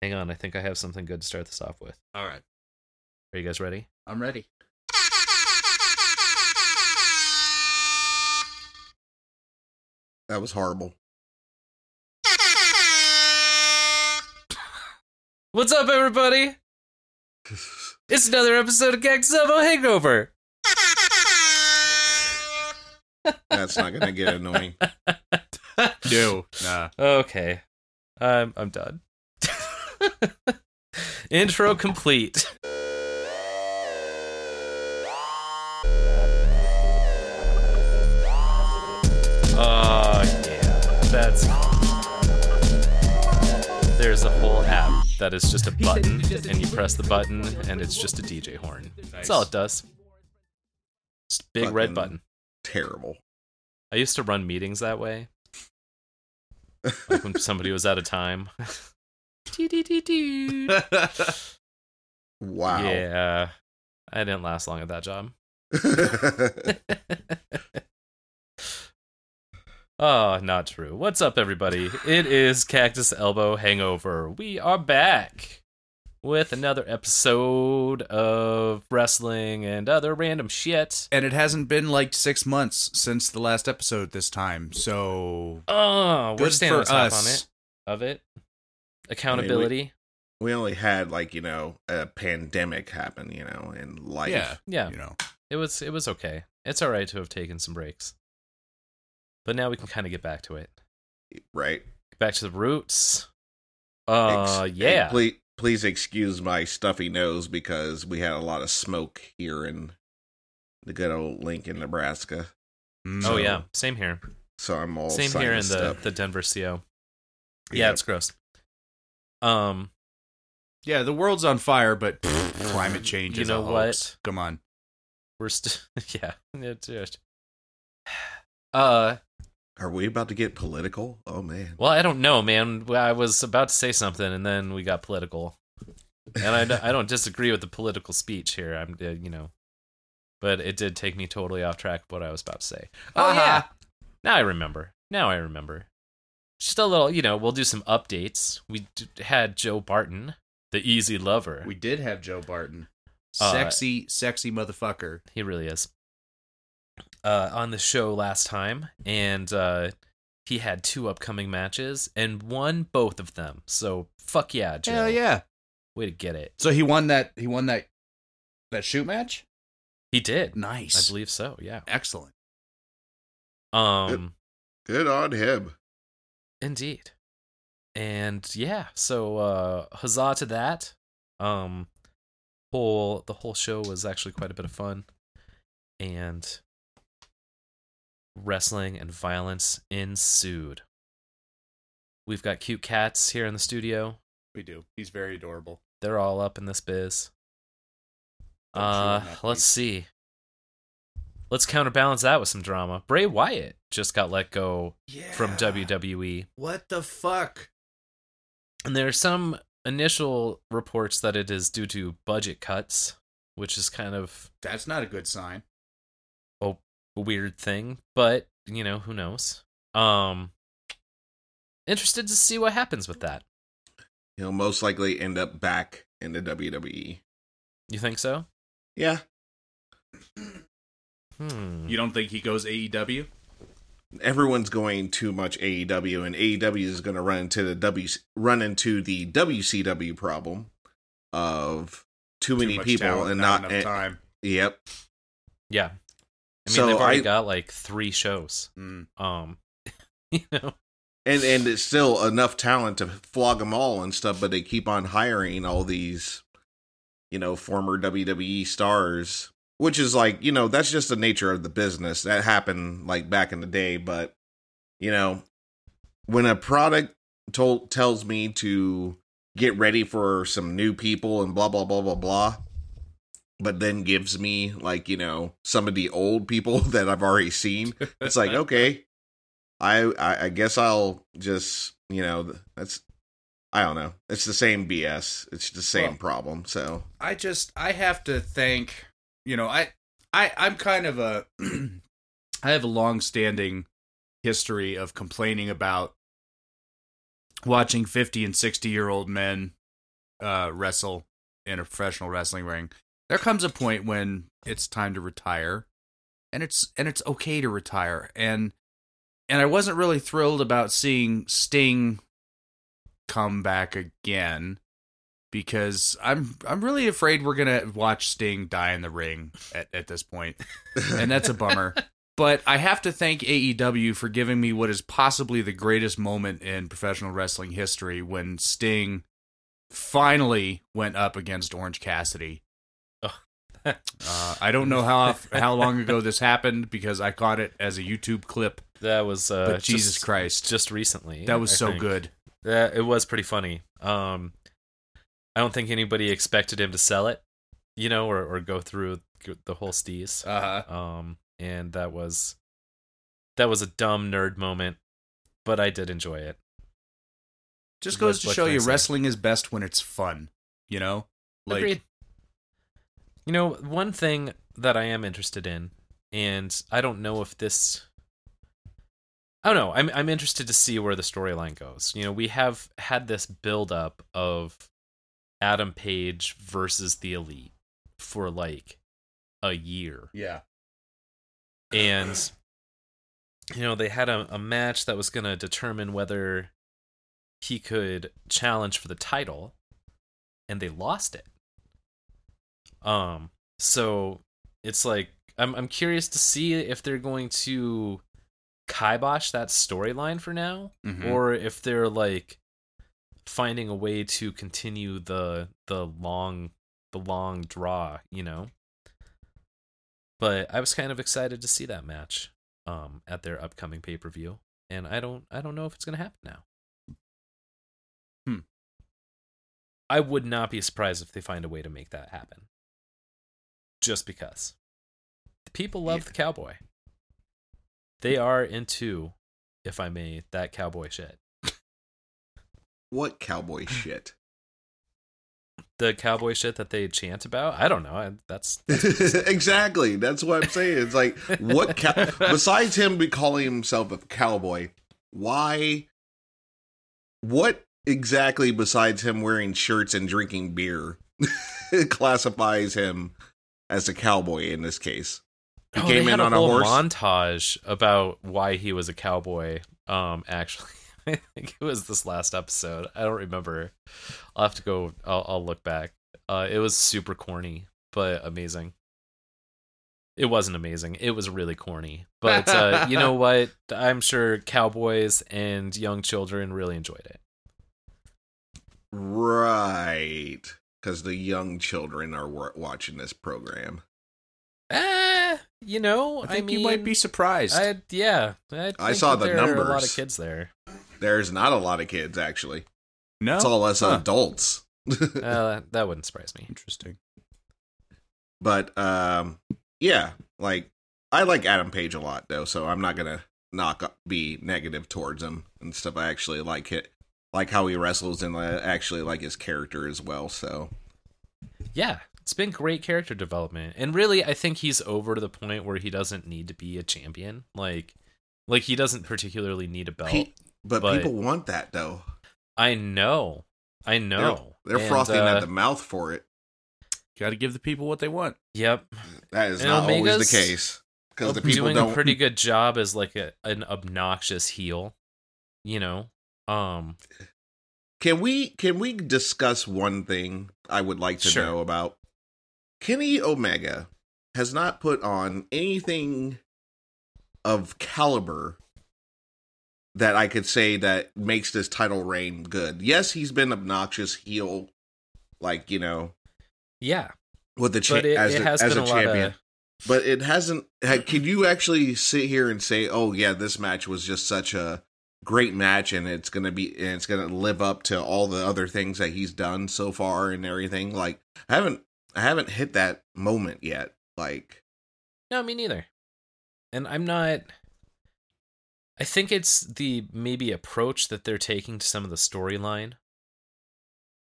Hang on, I think I have something good to start this off with. All right. Are you guys ready? I'm ready. That was horrible. What's up, everybody? It's another episode of Cactus Elbow Hangover. That's not gonna get annoying. No. Nah. Okay, I'm I'm done. Intro complete. Oh yeah, that's. There's a whole app that is just a button, and you press the button, and it's just a DJ horn. That's all it does. Just big red button. Terrible. I used to run meetings that way. Like when somebody was out of time. Wow. Yeah. I didn't last long at that job. oh, not true. What's up, everybody? It is Cactus Elbow Hangover. We are back with another episode of wrestling and other random shit. and it hasn't been like six months since the last episode this time, so Oh, we're staying for us. on it. Of it. Accountability. we only had like you know a pandemic happen, you know, in life. yeah, yeah. you know. It was it was okay. It's all right to have taken some breaks. But now we can kind of get back to it. Right. Back to the roots. Uh Ex- yeah. please, please excuse my stuffy nose because we had a lot of smoke here in the good old Lincoln, Nebraska. Mm. oh yeah, same here. So I'm all Same here in the the Denver CO. Yeah, Yep. it's gross. Um, yeah. The world's on fire, but pfft, climate change. You is know a what? Come on. we're still yeah. It's just uh Are we about to get political? Oh man. well, I don't know, man. I was about to say something and then we got political. And I don't- I don't disagree with the political speech here. I'm uh, you know, but it did take me totally off track of what I was about to say. Oh Uh-huh. yeah. Now I remember. Now I remember. Just a little, you know, we'll do some updates. We d- had Joe Barton, the easy lover. We did have Joe Barton, Uh, sexy, sexy motherfucker. He really is. Uh, on the show last time, and uh, he had two upcoming matches and won both of them. So fuck yeah, Joe! Hell yeah! way to get it. So he won that. He won that. That shoot match. He did. Nice. I believe so. Yeah. Excellent. Um. Good on him. Indeed. And yeah, so uh huzzah to that. Um whole the whole show was actually quite a bit of fun. And wrestling and violence ensued. We've got cute cats here in the studio. We do. He's very adorable. They're all up in this biz. Don't Uh let's see. Let's counterbalance that with some drama. Bray Wyatt just got let go Yeah. from. WWE. What the fuck? And there are some initial reports that it is due to budget cuts, which is kind of That's not a good sign. a weird thing, but you know, who knows. Um interested to see what happens with that. He'll most likely end up back in the WWE. You think so? Yeah. Hmm. You don't think he goes AEW? Everyone's going too much AEW, and AEW is going to run into the W run into the WCW problem of too, Too many people talent, and not. enough and- time. yep. Yeah. I mean, So they've already I- got like 3 shows. Mm. Um you know. and and it's still enough talent to flog them all and stuff but they keep on hiring all these you know former wwe stars which is like you know that's just the nature of the business. That happened like back in the day but you know when a product told tells me to get ready for some new people and blah blah blah blah blah but then gives me like you know some of the old people that i've already seen it's like okay I, I I guess I'll just you know that's I don't know. It's the same BS it's the same Well- problem so. I just I have to thank you know I I I'm kind of a I have a long standing history of complaining about watching 50 and 60 year old men uh, wrestle in a professional wrestling ring, there comes a point when it's time to retire, and it's and it's okay to retire. And and I wasn't really thrilled about seeing Sting come back again because I'm I'm really afraid we're gonna watch Sting die in the ring at, at this point, and that's a bummer. But I have to thank AEW for giving me what is possibly the greatest moment in professional wrestling history when Sting finally went up against Orange Cassidy. uh, I don't know how how long ago this happened because I caught it as a YouTube clip. That was uh, Jesus just- Christ, just recently. that was I so think. good. That it was pretty funny. Um, I don't think anybody expected him to sell it, you know, or or go through the whole steez. Uh, Um, and that was that was a dumb nerd moment, but I did enjoy it. just What- goes to what show you, wrestling is best when it's fun. You know, like Agreed. You know, one thing that I am interested in, and I don't know if this. I don't know. I'm I'm interested to see where the storyline goes. You know, we have had this build up of Adam Page versus the Elite for like a year. yeah, and you know they had a, a match that was going to determine whether he could challenge for the title and they lost it um so it's like i'm i'm curious to see if they're going to kibosh that storyline for now Mhm. or if they're like finding a way to continue the the long the long draw you know? But i was kind of excited to see that match um at their upcoming pay-per-view and i don't i don't know if it's going to happen now. Hmm. i would not be surprised if they find a way to make that happen. Just because. The people love Yeah. the cowboy. They are into if i may that cowboy shit What cowboy shit? the cowboy shit that they chant about. I don't know. I, that's exactly. That's what I'm saying. It's like what cow- besides him be calling himself a cowboy, why what exactly besides him wearing shirts and drinking beer classifies him as a cowboy in this case? He Oh, came in had on a horse. montage about why he was a cowboy. Um, actually, I think it was this last episode. I don't remember. I'll have to go. I'll, I'll look back. Uh, it was super corny, but amazing. It wasn't amazing. It was really corny. But uh, you know what? I'm sure cowboys and young children really enjoyed it. Right. Because the young children are watching this program. Ah, you know, I think mean, you might be surprised. I yeah, I, I saw the there Are a lot of kids there. There's not a lot of kids, actually. no, It's all us Huh. adults. Uh, that wouldn't surprise me. interesting. but um yeah like i like adam page a lot though so i'm not gonna knock be negative towards him and stuff i actually like it like how he wrestles and I actually like his character as well so Yeah, it's been great character development, and really, I think he's over to the point where he doesn't need to be a champion. Like, like he doesn't particularly need a belt. Pe- but, But- people want that though I know, I know. they're And, frothing uh, at the mouth for it Got to give the people what they want. Yep, that is And not always Omega's the case because the people doing don't a pretty good job as like a, an obnoxious heel. You know, um, Can we can we discuss one thing I would like to Sure. know about? Kenny Omega has not put on anything of caliber that I could say that makes this title reign good. Yes, he's been obnoxious heel, like you know, yeah, with the cha- but it, as, it a, as a champion. of But it hasn't. Can you actually sit here and say, "Oh yeah, this match was just such a great match, and it's gonna be, and it's gonna live up to all the other things that he's done so far and everything"? Like, I haven't, I haven't hit that moment yet. Like, No, me neither. And I'm not. I think it's the maybe approach that they're taking to some of the storyline,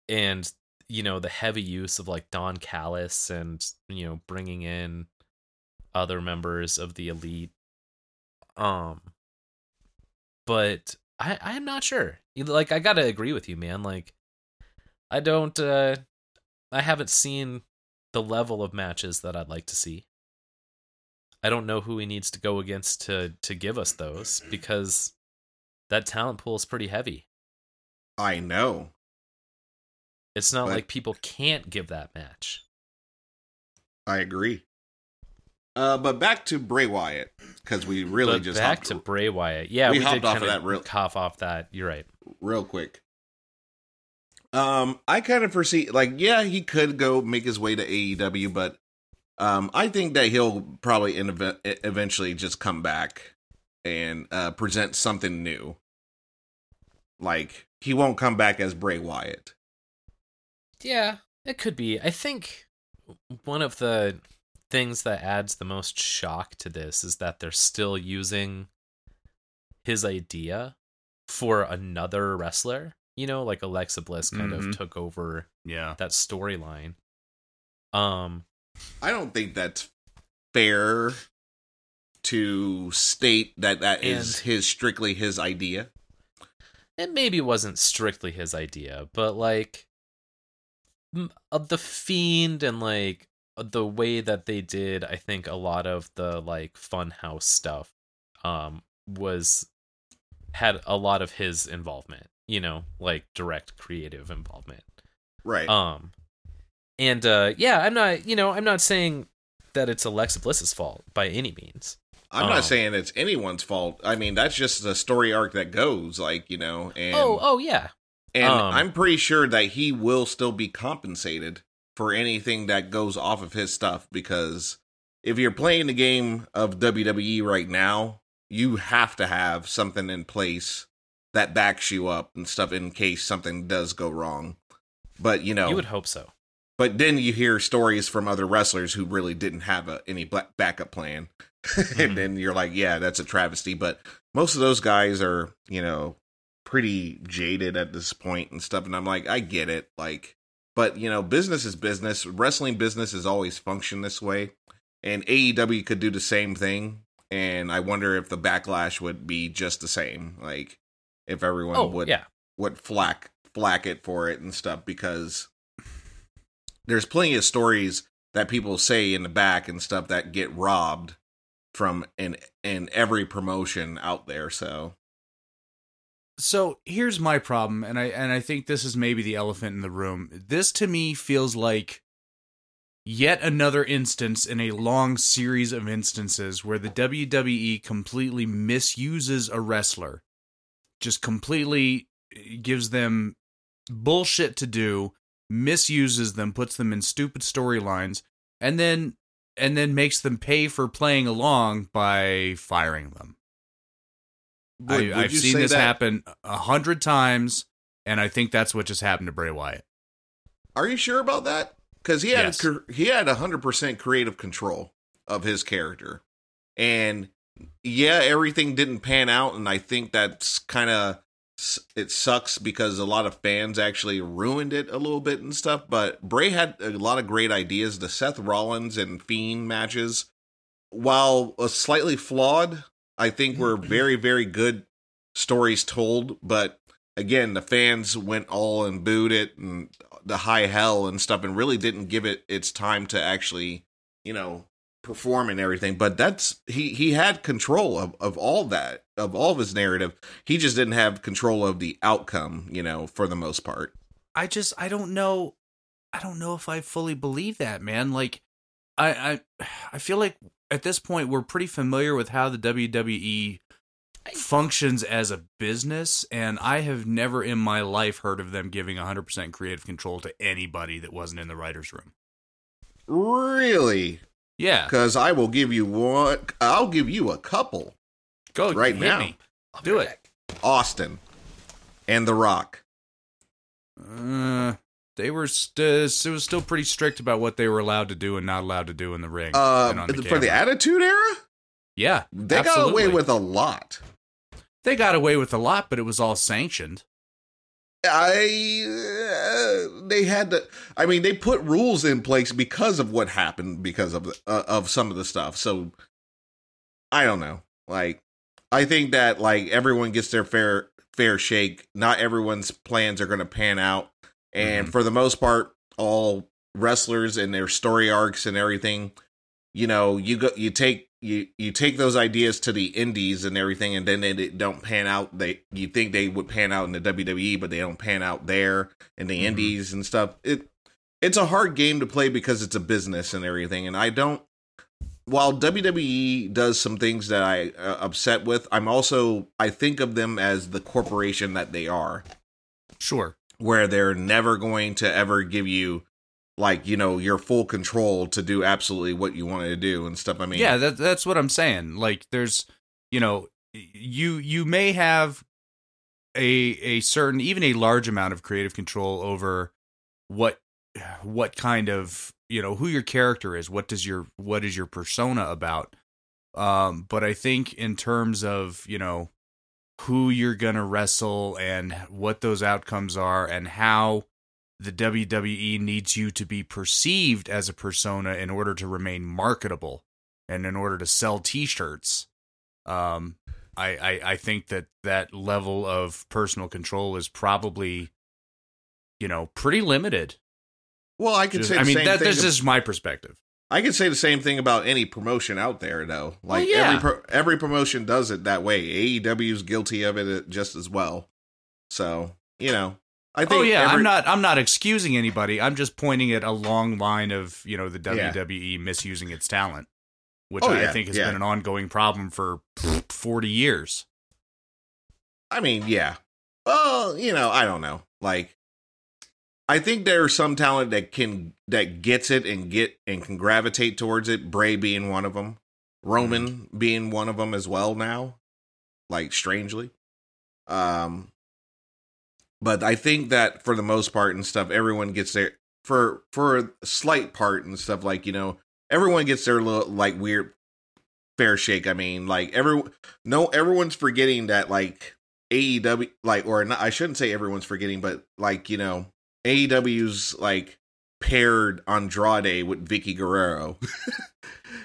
and you know the heavy use of like Don Callis and you know bringing in other members of the elite. Um, but I I'm not sure. Like I gotta agree with you, man. Like, I don't. uh I haven't seen the level of matches that I'd like to see. I don't know who he needs to go against to to give us those because that talent pool is pretty heavy. I know. It's not But- like people can't give that match. I agree. Uh, but back to Bray Wyatt because we really but just back hopped to Bray Wyatt. Yeah, we we, hopped did off of that real- cough off that. You're right. real quick. Um, I kind of foresee like yeah, he could go make his way to AEW, but um, I think that he'll probably in ev- eventually just come back and uh, present something new. Like he won't come back as Bray Wyatt. Yeah, it could be. I think one of the things that adds the most shock to this is that they're still using his idea for another wrestler. You know, like Alexa Bliss kind Mhm. of took over Yeah. that storyline. Um, I don't think that's fair to state that that is And- his strictly his idea. it maybe wasn't strictly his idea, but like of the fiend and like the way that they did, I think a lot of the like funhouse stuff um was had a lot of his involvement, you know, like direct creative involvement. Right. Um and uh yeah, I'm not, you know, I'm not saying that it's Alexa Bliss's fault by any means. I'm um, not saying it's anyone's fault. I mean, that's just the story arc that goes, like, you know, and oh, oh yeah. and um, I'm pretty sure that he will still be compensated for anything that goes off of his stuff because if you're playing the game of WWE right now, you have to have something in place that backs you up and stuff in case something does go wrong. But you know, You would hope so. But then you hear stories from other wrestlers who really didn't have a, any backup plan. Mhm. and then you're like, yeah, that's a travesty. But most of those guys are, you know, pretty jaded at this point and stuff. And I'm like, I get it. Like, but, you know, business is business. Wrestling business has always functioned this way. And AEW could do the same thing. And I wonder if the backlash would be just the same. Like, if everyone Oh, would yeah. would flack flack it for it and stuff because there's plenty of stories that people say in the back and stuff that get robbed from in in every promotion out there so So here's my problem, and I and I think this is maybe the elephant in the room. This to me feels like yet another instance in a long series of instances where the WWE completely misuses a wrestler, just completely eh, gives them bullshit to do, misuses them, puts them in stupid storylines, and then and then makes them pay for playing along by firing them. Would- I, I've seen this that- happen a hundred times, and I think that's what just happened to Bray Wyatt. are you sure about that because he had Yes. cr- he had 100% creative control of his character and yeah everything didn't pan out and i think that's kind of it sucks because a lot of fans actually ruined it a little bit and stuff but bray had a lot of great ideas. The seth rollins and fiend matches while uh, slightly flawed i think were very very good stories told but again the fans went all and booed it and the high hell and stuff and really didn't give it its time to actually you know perform and everything but that's he he had control of of all that of all of his narrative he just didn't have control of the outcome you know for the most part I just I don't know I don't know if I fully believe that, man. Like I I I feel like at this point we're pretty familiar with how the WWE functions as a business and I have never in my life heard of them giving 100% creative control to anybody that wasn't in the writers room. really Yeah. because i will give you one i'll give you a couple Go right now. Do it. austin and the rock Uh, they were st- it was still pretty strict about what they were allowed to do and not allowed to do in the ring. and uh on for the attitude era yeah, they got away with a lot They got away with a lot, but it was all sanctioned. I uh, they had to. I mean, they put rules in place because of what happened because of uh, of some of the stuff. So I don't know. Like I think that like everyone gets their fair fair shake. Not everyone's plans are going to pan out, and Mhm. for the most part, all wrestlers and their story arcs and everything, you know, you go, you take you you take those ideas to the indies and everything, and then they, they don't pan out. They you think they would pan out in the WWE, but they don't pan out there in the Mhm. indies and stuff. It it's a hard game to play because it's a business and everything, and I don't. While WWE does some things that I uh, upset with, I'm also I think of them as the corporation that they are Sure. where they're never going to ever give you like you know your full control to do absolutely what you want to do and stuff i mean yeah, that, that's what I'm saying. Like, there's, you know, you you may have a a certain, even a large amount of creative control over what what kind of you know who your character is. What does your what is your persona about? Um, but I think in terms of you know who you're gonna wrestle and what those outcomes are and how the WWE needs you to be perceived as a persona in order to remain marketable and in order to sell T-shirts. Um, I, I I think that that level of personal control is probably, you know, pretty limited. well i could Just- say the I mean, that, that's just my perspective. i could say the same thing about any promotion out there though like yeah. every pro- every promotion does it that way aew's guilty of it just as well so you know i think Oh yeah, every- I'm not I'm not excusing anybody. I'm just pointing at a long line of you know the Yeah. WWE misusing its talent, which Oh, I yeah, think has yeah. been an ongoing problem for 40 years. I mean, yeah. Well, you know, I don't know. Like, I think there's some talent that can that gets it and get and can gravitate towards it. Bray being one of them, Roman being one of them as well. Now, like strangely, um, but I think that for the most part and stuff, everyone gets their for for a slight part and stuff. Like you know, everyone gets their little like weird fair shake. I mean, like every no, everyone's forgetting that like AEW, like, or not, I shouldn't say everyone's forgetting, but like, you know, AEW's like paired Andrade with Vickie Guerrero.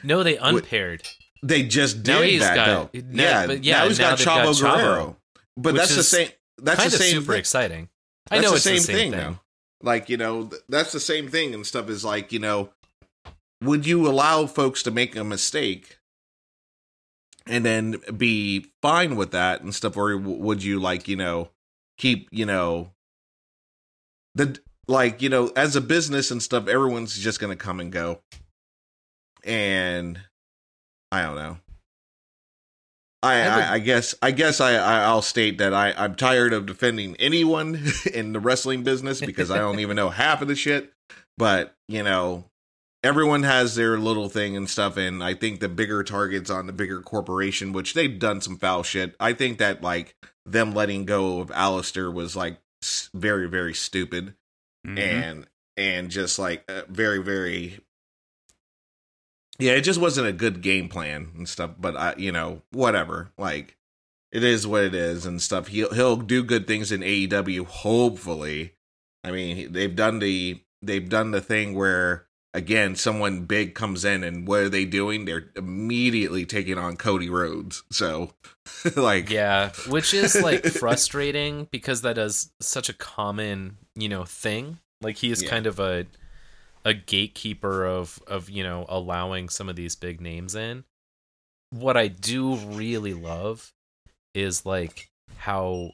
No, they unpaired. They just Now did he's that, got- though. now- yeah, but yeah, now he's now got they've got Chavo Chavo, Guerrero. But that's the same. That's kind the same. super thing. exciting. I That's know the it's same, the same thing, thing. though. Like you know, th- that's the same thing and stuff. Is like you know, would you allow folks to make a mistake and then be fine with that and stuff, or w- would you like you know keep you know the like you know as a business and stuff, everyone's just gonna come and go, and I don't know. I, I I, guess I guess I, I I'll state that I I'm tired of defending anyone in the wrestling business because I don't even know half of the shit. But you know, everyone has their little thing and stuff, and I think the bigger targets on the bigger corporation, which they've done some foul shit. I think that like them letting go of Aleister was like very very stupid Mhm. and and just like uh, very very yeah it just wasn't a good game plan and stuff but i you know whatever. Like it is what it is and stuff. He'll he'll do good things in AEW hopefully. I mean they've done the they've done the thing where again someone big comes in and what are they doing? They're immediately taking on Cody Rhodes. So like Yeah, which is like frustrating because that is such a common, you know, thing. Like he is Yeah. kind of a a gatekeeper of of, you know, allowing some of these big names in. What I do really love is like how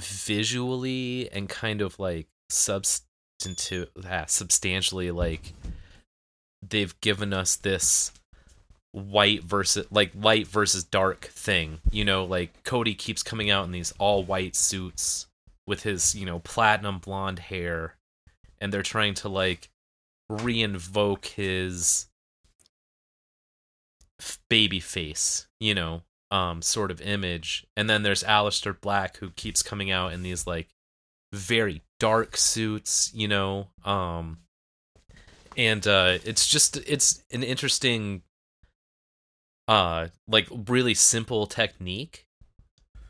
visually and kind of like substantive ah, substantially like they've given us this white versus like light versus dark thing. You know, like Cody keeps coming out in these all white suits with his, you know, platinum blonde hair and they're trying to like reinvoke his baby face, you know, um sort of image. And then there's Aleister Black who keeps coming out in these like very dark suits, you know, um and uh it's just it's an interesting uh like really simple technique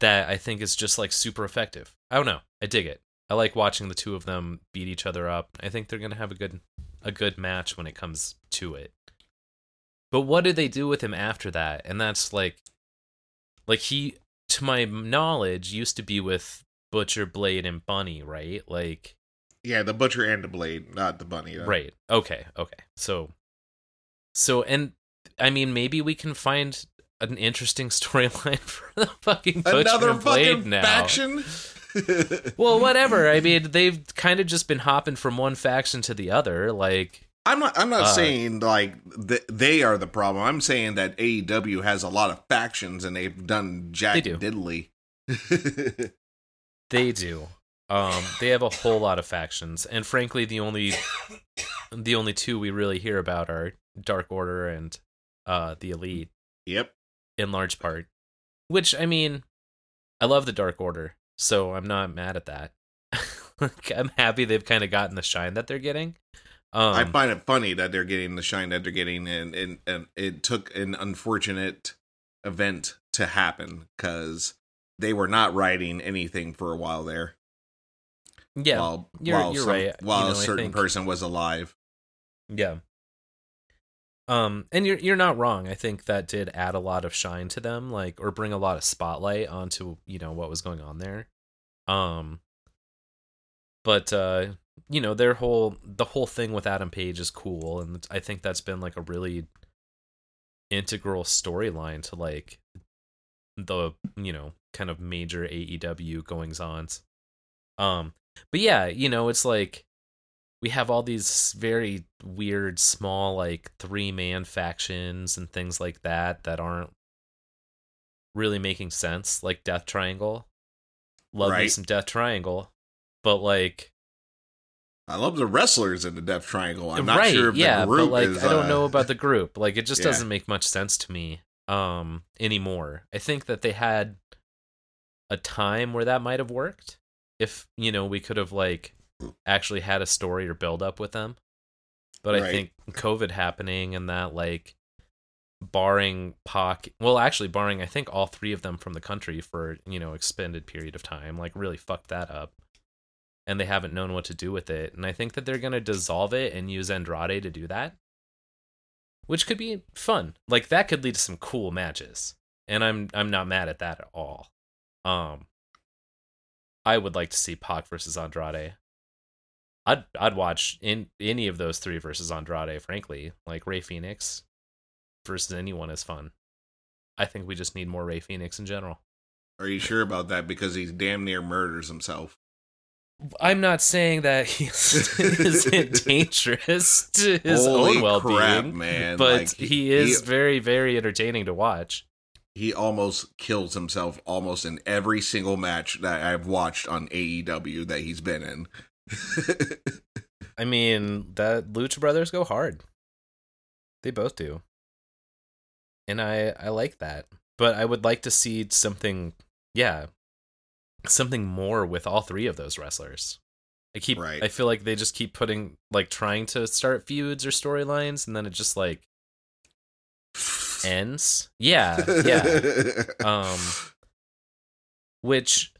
that I think is just like super effective. I don't know. I dig it. I like watching the two of them beat each other up. I think they're going to have a good a good match when it comes to it. But what did they do with him after that? And that's like like he to my knowledge used to be with Butcher, Blade, and Bunny, right? Like, Yeah, the butcher and the blade, not the bunny. though. right? Okay, okay. So, so, and I mean, maybe we can find an interesting storyline for the fucking Butcher Another and Blade fucking now. faction. Well, whatever. I mean, they've kind of just been hopping from one faction to the other. Like, I'm not. I'm not Uh, saying like th- they are the problem. I'm saying that AEW has a lot of factions and they've done jack They do. diddly. They do. Um, they have a whole lot of factions, and frankly, the only the only two we really hear about are Dark Order and uh, the Elite, yep. in large part. Which I mean, I love the Dark Order, so I'm not mad at that. Like, I'm happy they've kind of gotten the shine that they're getting. Um, I find it funny that they're getting the shine that they're getting, and and, and it took an unfortunate event to happen because they were not writing anything for a while there. yeah, while, you're- while you're some- right. While You know, a certain think- person was alive. Yeah. Um, and you're you're not wrong. I think that did add a lot of shine to them, like or bring a lot of spotlight onto you know what was going on there. Um, but uh, you know their whole the whole thing with Adam Page is cool, and I think that's been like a really integral storyline to like the you know kind of major AEW goings ons. Um, but yeah, you know it's like we have all these very weird small like three man factions and things like that that aren't really making sense like death triangle love me Right. some death triangle but like I love the wrestlers in the Death Triangle. I'm not right sure if yeah the group but like is. i don't uh, know about the group like it just yeah. doesn't make much sense to me um anymore i think that they had a time where that might have worked if you know we could have like actually had a story or build up with them. But i think covid happening and that like barring Pac, well actually barring i think all three of them from the country for you know extended period of time like really fucked that up. And they haven't known what to do with it. And i think that they're going to dissolve it and use andrade to do that which could be fun. Like that could lead to some cool matches. And i'm i'm not mad at that at all. Um i would like to see Pac versus andrade i'd i'd watch in any of those three versus andrade frankly like Rey Fenix versus anyone is fun i think we just need more Rey Fenix in general Are you sure about that? Because he damn near murders himself. I'm not saying that he isn't dangerous to his Holy own well being, man! but Like, he is very, very entertaining to watch. he almost kills himself almost in every single match that I've watched on AEW that he's been in. I mean, that Lucha Brothers go hard. They both do. And I I like that. But I would like to see something yeah, something more with all three of those wrestlers. I keep Right. I feel like they just keep putting like trying to start feuds or storylines and then it just like ends. Yeah, yeah. um which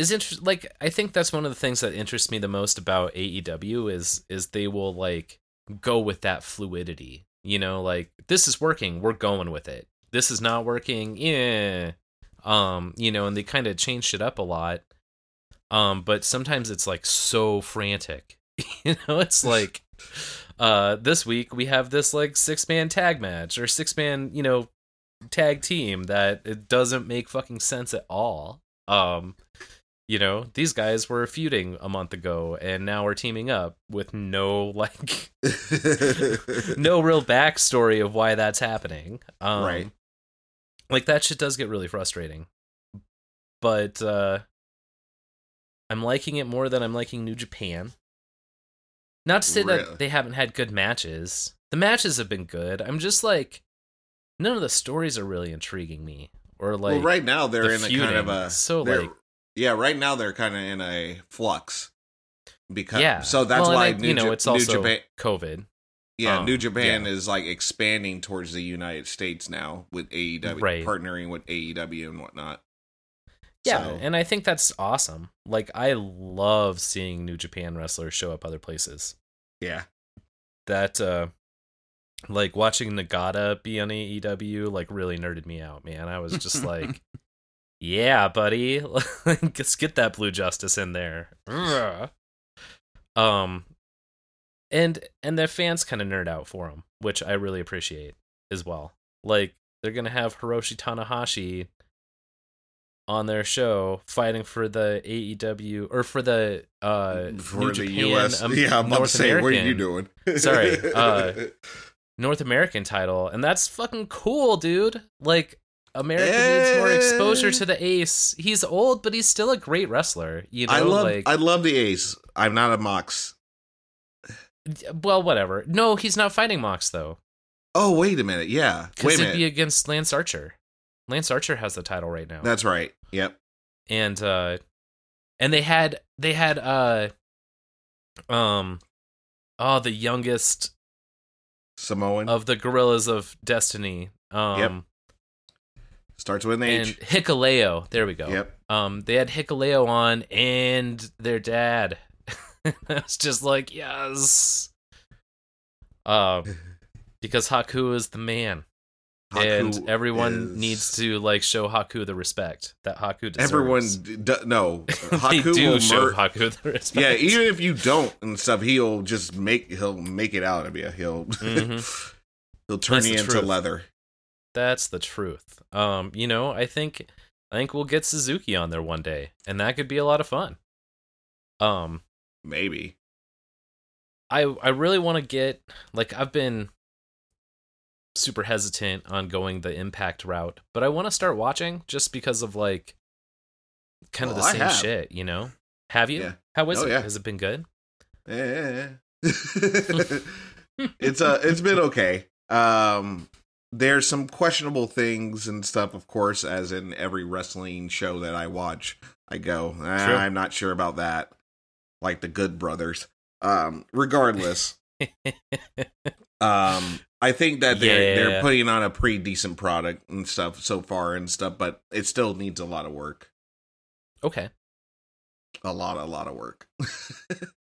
is interesting like i think that's one of the things that interests me the most about aew is is they will like go with that fluidity you know like this is working we're going with it. This is not working yeah. Um you know and they kind of changed it up a lot. Um but sometimes it's like so frantic you know it's like uh this week we have this like six man tag match or six man you know tag team that it doesn't make fucking sense at all. Um, you know, these guys were feuding a month ago and now we're teaming up with no like no real backstory of why that's happening. Um, Right. Like that shit does get really frustrating. But uh I'm liking it more than I'm liking New Japan. Not to say Really? that they haven't had good matches. The matches have been good. I'm just like none of the stories are really intriguing me. Or like well, right now they're the in a kind of a So, like- yeah. Right now they're kind of in a flux because yeah. So that's Well, why I- New, you know Ja- it's New also Japan. COVID. Yeah, um, New Japan yeah. is like expanding towards the United States now with AEW, Right. partnering with AEW and whatnot. Yeah, So- and I think that's awesome. Like I love seeing New Japan wrestlers show up other places. yeah, That uh like watching Nagata be on AEW like really nerded me out, man. I was just like yeah, buddy, let's get that Blue Justice in there. Um, and and their fans kind of nerd out for him, which I really appreciate as well. Like they're gonna have Hiroshi Tanahashi on their show fighting for the AEW or for the uh For New the Japan, US. um, yeah, I'm about to North say, what are you doing? Sorry, uh, North American title, and that's fucking cool, dude. Like America needs more exposure Eh. to the Ace. He's old, but he's still a great wrestler. You know, I love like I love the ace. I'm not a Mox. well, whatever. No, he's not fighting Mox though, Oh, wait a minute. Yeah. Wait because it'd be against Lance Archer. Lance Archer has the title right now, That's right. Yep. and uh, and they had they had uh, um, oh, the youngest Samoan of the Guerrillas of Destiny. Um, Yep. Starts with an and H. Hikuleo. There we go. Yep. Um, they had Hikuleo on and their dad. I was just like, yes. Um, because Haku is the man, and everyone is- needs to like show Haku the respect that Haku deserves. Everyone, d- no. Haku do will show mur- Haku the respect. Yeah, even if you don't and stuff, he'll just make he'll make it out of you. He'll Mhm. he'll turn That's you into truth. leather. That's the truth. Um, you know, I think I think we'll get Suzuki on there one day, and that could be a lot of fun. Um, Maybe. I I really want to get like I've been super hesitant on going the impact route, but I want to start watching just because of like kind of Well, the same shit, you know? Have you? Yeah. How is Oh, it? yeah. Has it been good? Yeah. it's uh it's been okay. Um there's some questionable things and stuff, of course, as in every wrestling show that I watch. I go, "Ah, True. I'm not sure about that. Like the Good Brothers. Um, regardless, um, I think that they're Yeah. they're putting on a pretty decent product and stuff so far and stuff, but it still needs a lot of work. okay. A lot, a lot of work.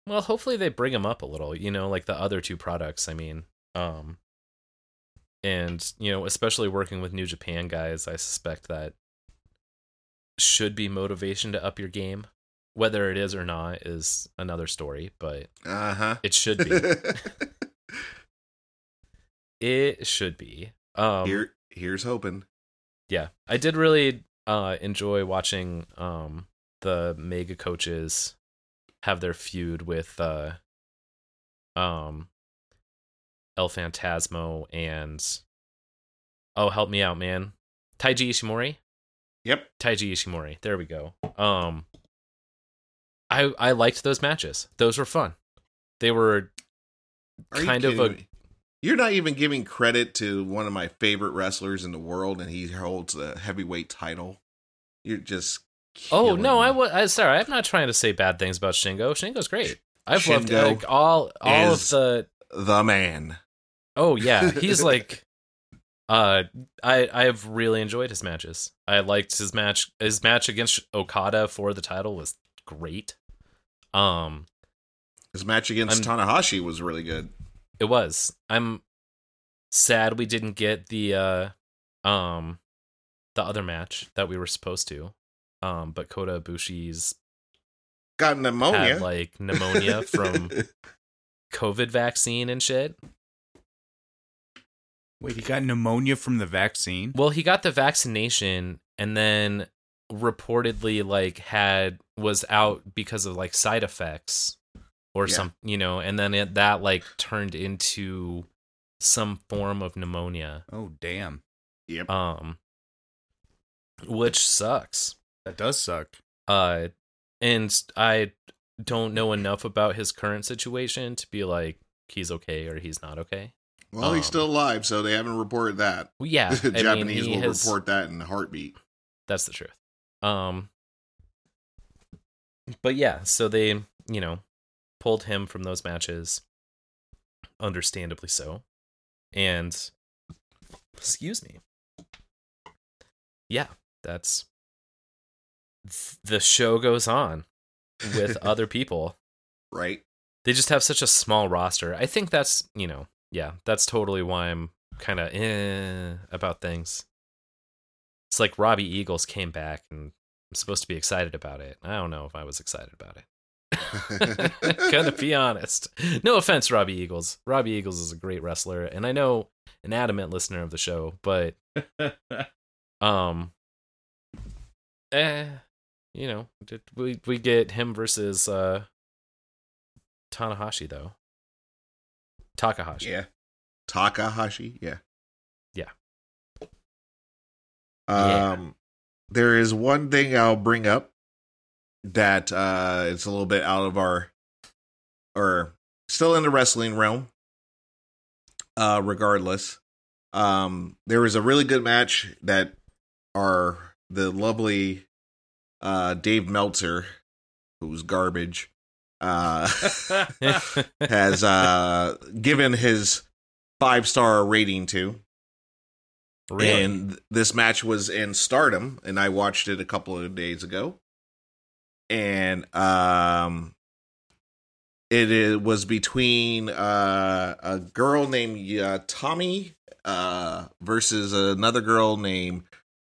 Well, hopefully they bring them up a little, you know, like the other two products, I mean. Um and, you know, especially working with New Japan guys, I suspect that should be motivation to up your game. Whether it is or not is another story, but uh huh. it should be. it should be. Um Here, here's hoping. yeah. I did really uh enjoy watching um the mega coaches have their feud with uh um El Phantasmo and oh help me out man Taiji Ishimori Yep. Taiji Ishimori there we go um I I liked those matches those were fun they were Are kind of a me? You're not even giving credit to one of my favorite wrestlers in the world, and he holds the heavyweight title. You're just. Oh no, I was I, sorry. I'm not trying to say bad things about Shingo. Shingo's great. I've loved like, all all of the. the man. Oh yeah, he's like. Uh, I I've really enjoyed his matches. I liked his match. His match against Okada for the title was great. Um, His match against Tanahashi was really good. it was. I'm sad we didn't get the uh, um, the other match that we were supposed to. Um, but Kota Ibushi's Got pneumonia. had like pneumonia from COVID vaccine and shit. Wait, he got pneumonia from the vaccine? Well, he got the vaccination and then reportedly like had was out because of like side effects or Yeah. some, you know, and then it, that like turned into some form of pneumonia. Oh, damn. yep. Um which sucks. That does suck. Uh and I don't know enough about his current situation to be like he's okay or he's not okay. Well, he's um, still alive, so they haven't reported that. Well, yeah, the I mean, Japanese he will has- report that in a heartbeat. That's the truth. Um but yeah, so they, you know, pulled him from those matches understandably so. And excuse me. Yeah, that's the show goes on with other people. Right? They just have such a small roster. I think that's, you know, yeah, that's totally why I'm kind of eh about things. It's like Robbie Eagles came back and I'm supposed to be excited about it. I don't know if I was excited about it. Gonna be honest. No offense, Robbie Eagles. Robbie Eagles is a great wrestler, and I know an adamant listener of the show, but um, eh, you know, did- we we get him versus uh Tanahashi though. Takahashi. yeah. Takahashi, yeah. Yeah. Um Yeah. there is one thing I'll bring up that uh it's a little bit out of our or still in the wrestling realm. Uh regardless. Um there was a really good match that our the lovely uh Dave Meltzer, who's garbage, uh has uh given his five star rating to. Really? And this match was in Stardom, and I watched it a couple of days ago. And um, it, i- was between uh, a girl named uh, Tommy uh, versus another girl named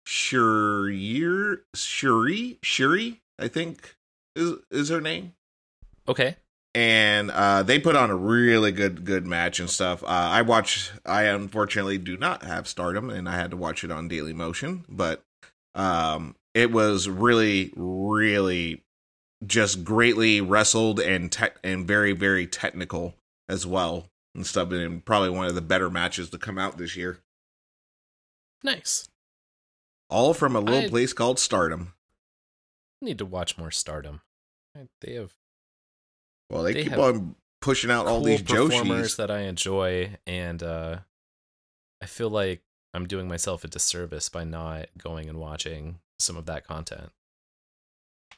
Shuri. Shuri, Shuri, I think is is her name okay. and uh, they put on a really good good match and stuff. Uh, I watch. I unfortunately do not have Stardom, and I had to watch it on Daily Motion, but um, it was really, really just greatly wrestled and te- and very, very technical as well and stuff. And probably one of the better matches to come out this year. Nice. All from a little I- place called Stardom. Need to watch more Stardom. They have Well, they, They keep on pushing out all these performers Joshis. that I enjoy, and uh, I feel like I'm doing myself a disservice by not going and watching some of that content.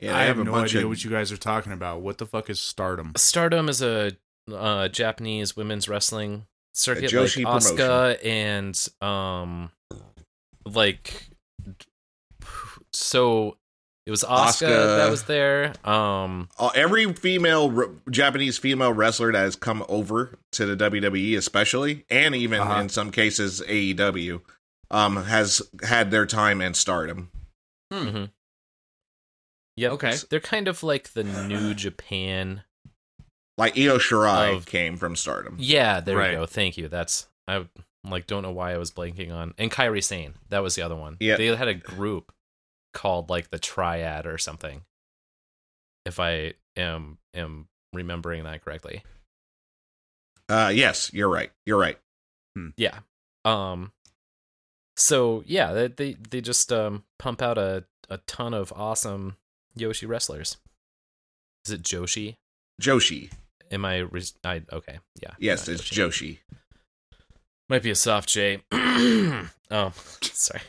Yeah, I they have, a no bunch idea of- what you guys are talking about. What the fuck is Stardom? Stardom is a uh, Japanese women's wrestling circuit, Joshi like Asuka and um, like so. It was Asuka, Asuka. that was there. Um, uh, every female r- Japanese female wrestler that has come over to the WWE, especially, and even Uh-huh. in some cases AEW, um, has had their time in Stardom. mhm. Yep. Okay. They're kind of like the new Japan. Like Io Shirai Of- came from Stardom. Yeah, there Right. we go. Thank you. That's I like don't know why I was blanking on. And Kairi Sane, that was the other one. Yeah. They had a group called like the Triad or something. If I am am remembering that correctly. Uh, yes, you're right. You're right. Yeah. Um so yeah, they they, they just um pump out a, a ton of awesome Yoshi wrestlers. Is it Joshi? Joshi. Am I, res- I okay, yeah. Yes, it's Joshi. Might be a soft J. oh, sorry.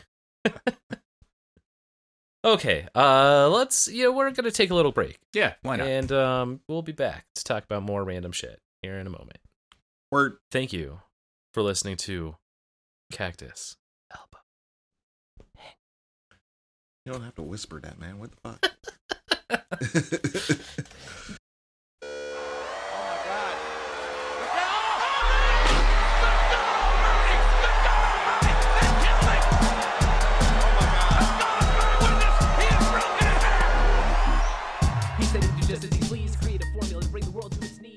okay, uh, let's. You know, we're gonna take a little break, Yeah, why not? and um, we'll be back to talk about more random shit here in a moment. Or Thank you for listening to Cactus Elbow. you don't have to whisper that, man. What the fuck?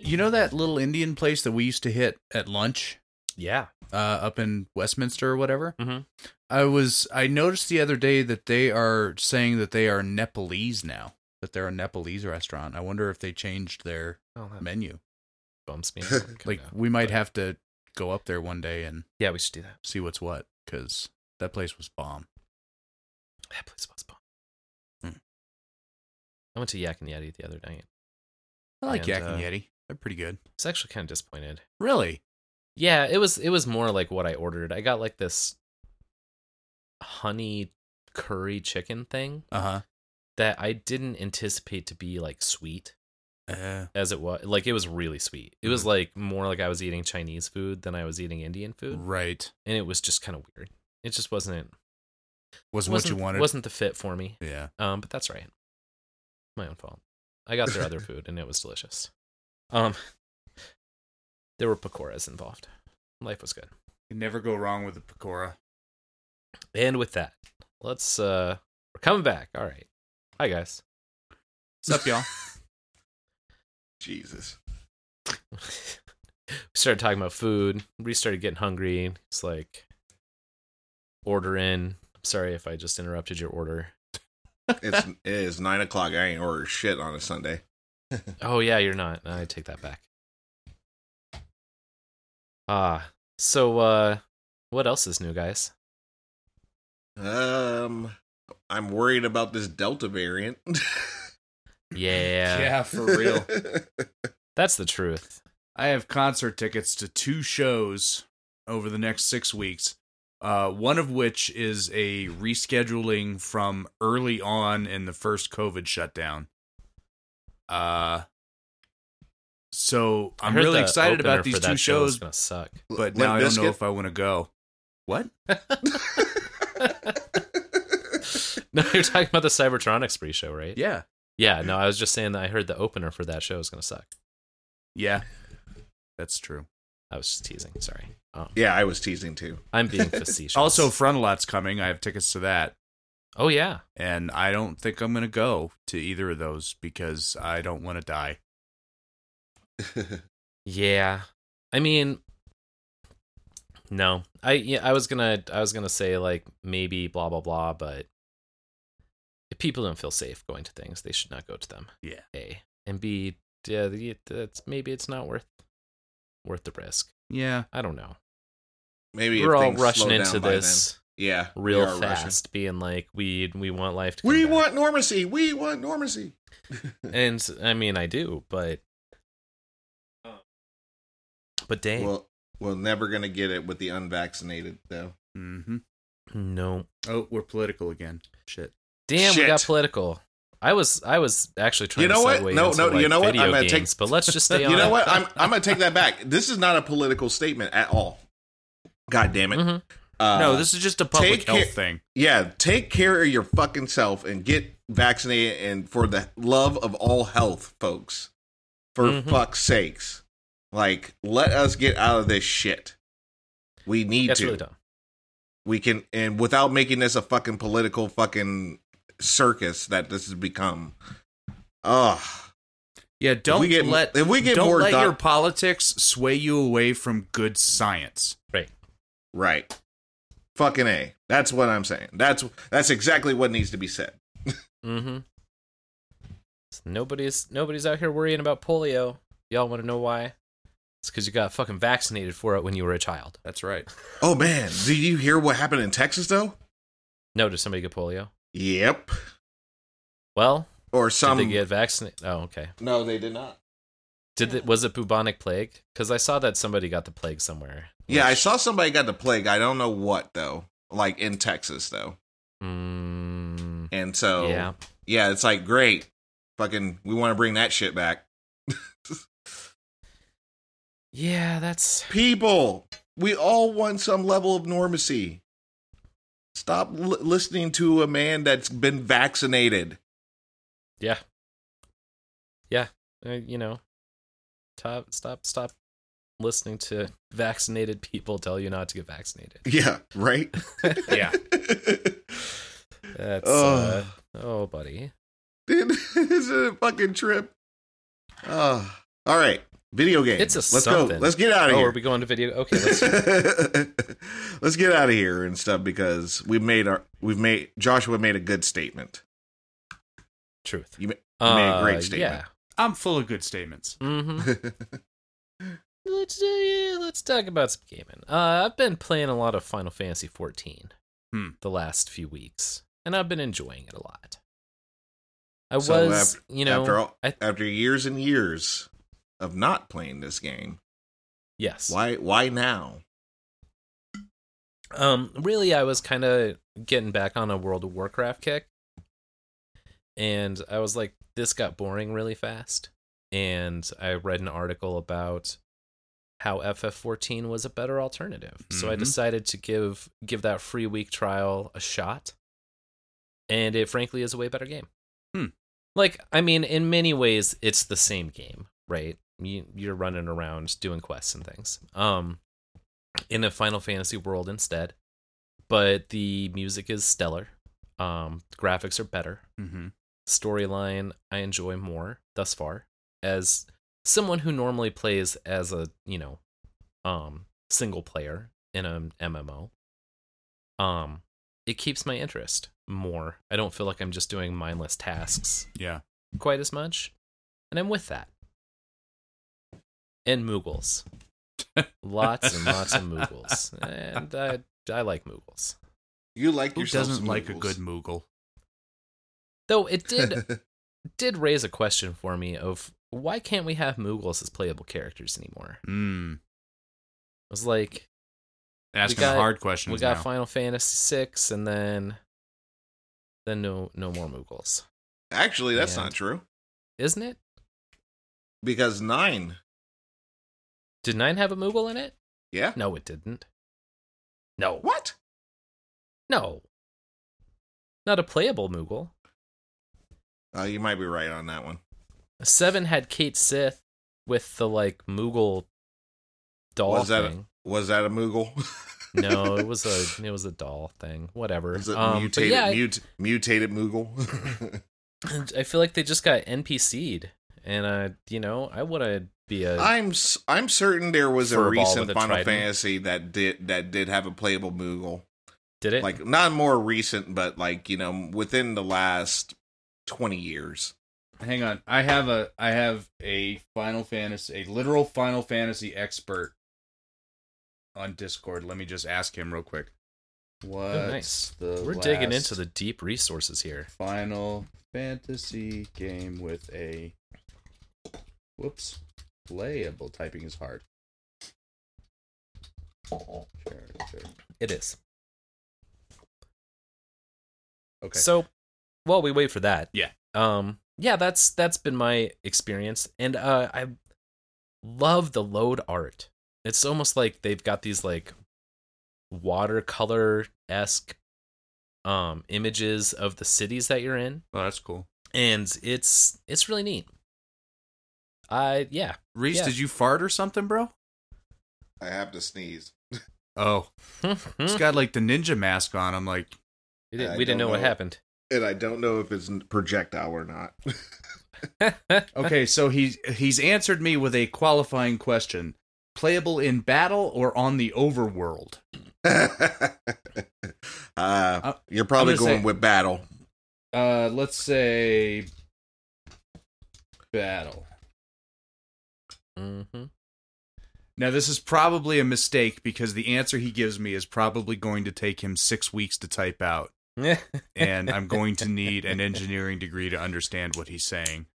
You know that little Indian place that we used to hit at lunch Yeah. uh, up in Westminster or whatever? Mhm. I was I noticed the other day that they are saying that they are Nepalese now. That they're a Nepalese restaurant. I wonder if they changed their Oh, menu. bumps me. Like Kinda, we might but- have to go up there one day and Yeah, we should do that. see what's what because that place was bomb. That place was bomb. Hmm. I went to Yak and Yeti the other night. I like And, Yak and uh, Yeti. They're pretty good. I was actually kind of disappointed. Really? Yeah, it was it was more like what I ordered. I got like this honey curry chicken thing Uh-huh. that I didn't anticipate to be like sweet. Uh, as it was. Like it was really sweet. It was like more like I was eating Chinese food than I was eating Indian food, right. and it was just kind of weird. It just wasn't Wasn't, wasn't what you wanted. wasn't the fit for me. yeah. Um, but that's right. My own fault. I got their other food and it was delicious. Um, there were pakoras involved. Life was good. You never go wrong with a pakora. And with that, let's uh we're coming back. All right. Hi guys. What's up, y'all? Jesus. we started talking about food. We started getting hungry. It's like order in. I'm sorry if I just interrupted your order. It's it is nine o'clock. I ain't ordered shit on a Sunday. Oh yeah, you're not. I take that back. Ah, so uh what else is new, guys? Um, I'm worried about this Delta variant. Yeah. yeah, for real. That's the truth. I have concert tickets to two shows over the next six weeks. Uh, one of which is a rescheduling from early on in the first COVID shutdown. Uh, so I I'm really excited about these two that show shows, gonna suck. but Limp now I don't know if I want to go. What? no, you're talking about the Cybertronic Spree show, right? Yeah, Yeah, no, I was just saying that I heard the opener for that show is gonna suck. yeah, that's true. I was just teasing. Sorry. Um, yeah, I was teasing too. I'm being facetious. Also, Frontalot's coming. I have tickets to that. Oh yeah, and I don't think I'm gonna go to either of those because I don't want to die. yeah. I mean, no, I yeah, I was gonna I was gonna say like maybe blah blah blah, but if people don't feel safe going to things, they should not go to them. Yeah. A and B, yeah, that's maybe it's not worth worth the risk. Yeah, I don't know. Maybe We're if all rushing slow into down by this then. Yeah, real are rushing. fast, being like we we want life to. We back. want normacy. We want normacy. and I mean I do, but but dang, Well, we're never gonna get it with the unvaccinated though. mm-hmm no, Oh, we're political again. Shit. damn, we got political. I was I was actually trying You know to what? No, into, no, like, you know what? I'm gonna games, take- but let's just stay on. You know it. what? I'm I'm gonna take that back. This is not a political statement at all. God damn it. Mhm. Uh, no, this is just a public take health care- thing. yeah. Take care of your fucking self and get vaccinated. And for the love of all health, folks, for Mhm. fuck's sakes, like let us get out of this shit. We need That's to. really we can and without making this a fucking political fucking circus that this has become. Ugh. Yeah, don't we get- let if we get don't more let doc- your politics sway you away from good science. Right. Right. Fucking A. That's what I'm saying. That's that's exactly what needs to be said. Mm-hmm. Nobody's nobody's out here worrying about polio. Y'all want to know why? It's because you got fucking vaccinated for it when you were a child. That's right. Oh man, did you hear what happened in Texas though? No, did somebody get polio? Yep. Well, Or some did they get vaccinated? Oh, okay. No, they did not. Did it, was it bubonic plague? Because I saw that somebody got the plague somewhere. Yeah, I saw somebody got the plague. I don't know what though. Like in Texas though. Mm, And so yeah. yeah, it's like great. Fucking we want to bring that shit back. Yeah, that's People, we all want some level of normacy. Stop li- listening to a man that's been vaccinated. yeah, yeah. Uh, you know, stop, stop, stop listening to vaccinated people tell you not to get vaccinated. Yeah, right? Yeah. That's Ugh. uh, oh, buddy. Dude, this is a fucking trip. Uh, all right. Video games. It's a Let's something. go. Let's get out of Oh, here. are we going to video? Okay, let's. Let's get out of here and stuff because we've made our we've made Joshua made a good statement. truth. You, ma- made a great Uh, statement. Yeah. I'm full of good statements. Mm-hmm. Let's yeah, let's talk about some gaming. Uh, I've been playing a lot of Final Fantasy 14 Hmm. the last few weeks, and I've been enjoying it a lot. I So was, af- you know, after all, I- after years and years of not playing this game, yes. why why now? Um, really, I was kind of getting back on a World of Warcraft kick, and I was like, this got boring really fast. And I read an article about how FF14 was a better alternative, so I Mhm. decided to give give that free week trial a shot. And it frankly is a way better game. Hmm. Like, I mean, in many ways, it's the same game, right? You, you're running around doing quests and things. Um, in a Final Fantasy world instead. But the music is stellar. Um, graphics are better. Mm-hmm. Storyline I enjoy more thus far as someone who normally plays as a you know, um, single player in an MMO. Um, it keeps my interest more. I don't feel like I'm just doing mindless tasks Yeah. quite as much, and I'm with that. And Moogles, lots and lots of Moogles, and I I like Moogles. You like Who doesn't some like a good Moogle? Though it did did raise a question for me of why can't we have Moogles as playable characters anymore? Mm. It was like Asking got- hard questions we got now. Final Fantasy six, and then then no no more Moogles, Actually, that's Yeah. not true isn't it? because nine. Did nine have a Moogle in it? Yeah. No, it didn't. No, What? no, not a playable Moogle. Uh, you might be right on that one. Seven had Cait Sith with the like Moogle doll Was that a- thing. Was that a Moogle? no, it was a it was a doll thing. Whatever. Was it Um, mutated, yeah, I- mutated Moogle? I feel like they just got NPC'd, and uh, you know, I want to be a. I'm I'm certain there was a recent a Final trident. Fantasy that did that did have a playable Moogle. did it? Like not more recent, but like you know within the last twenty years. Hang on. I have a I have a Final Fantasy a literal Final Fantasy expert on Discord. Let me just ask him real quick. What's Oh, nice. the We're digging into the deep resources here. Final Fantasy game with a whoops playable typing is hard. Character. It is. Okay. So, while we wait for that, Yeah. um, yeah, that's that's been my experience, and uh, I love the load art. It's almost like they've got these like watercolor esque um images of the cities that you're in, oh, that's cool. and it's it's really neat. I yeah, Reese, Yeah. did you fart or something, bro? I have to sneeze. Oh, we he's got like the ninja mask on. I'm like, didn't, we didn't don't know what happened. And I don't know if it's projectile or not. okay, so he's he's answered me with a qualifying question: playable in battle or on the overworld? uh, you're probably gonna say- with battle. Uh, let's say battle. hmm Now, this is probably a mistake because the answer he gives me is probably going to take him six weeks to type out, and I'm going to need an engineering degree to understand what he's saying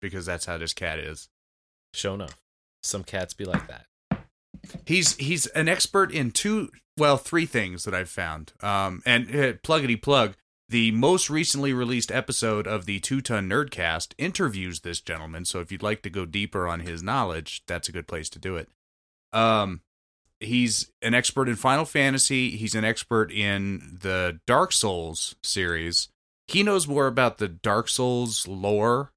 because that's how this cat is. Show enough. Some cats be like that. He's he's an expert in two, well, three things that I've found. Um, and uh, pluggity plug, the most recently released episode of the Two Ton Nerdcast interviews this gentleman. So if you'd like to go deeper on his knowledge, that's a good place to do it. Um, he's an expert in Final Fantasy. He's an expert in the Dark Souls series. He knows more about the Dark Souls lore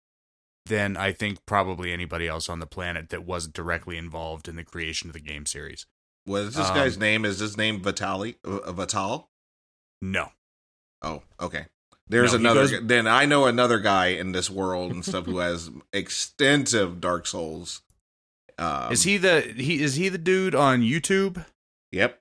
than I think probably anybody else on the planet that wasn't directly involved in the creation of the game series. What is this Um, guy's name? Is his name Vitali? Uh, Vaati? No. Oh, okay. There's No, another. goes- then I know another guy in this world and stuff who has extensive Dark Souls. Um, is he the he is he the dude on YouTube? Yep.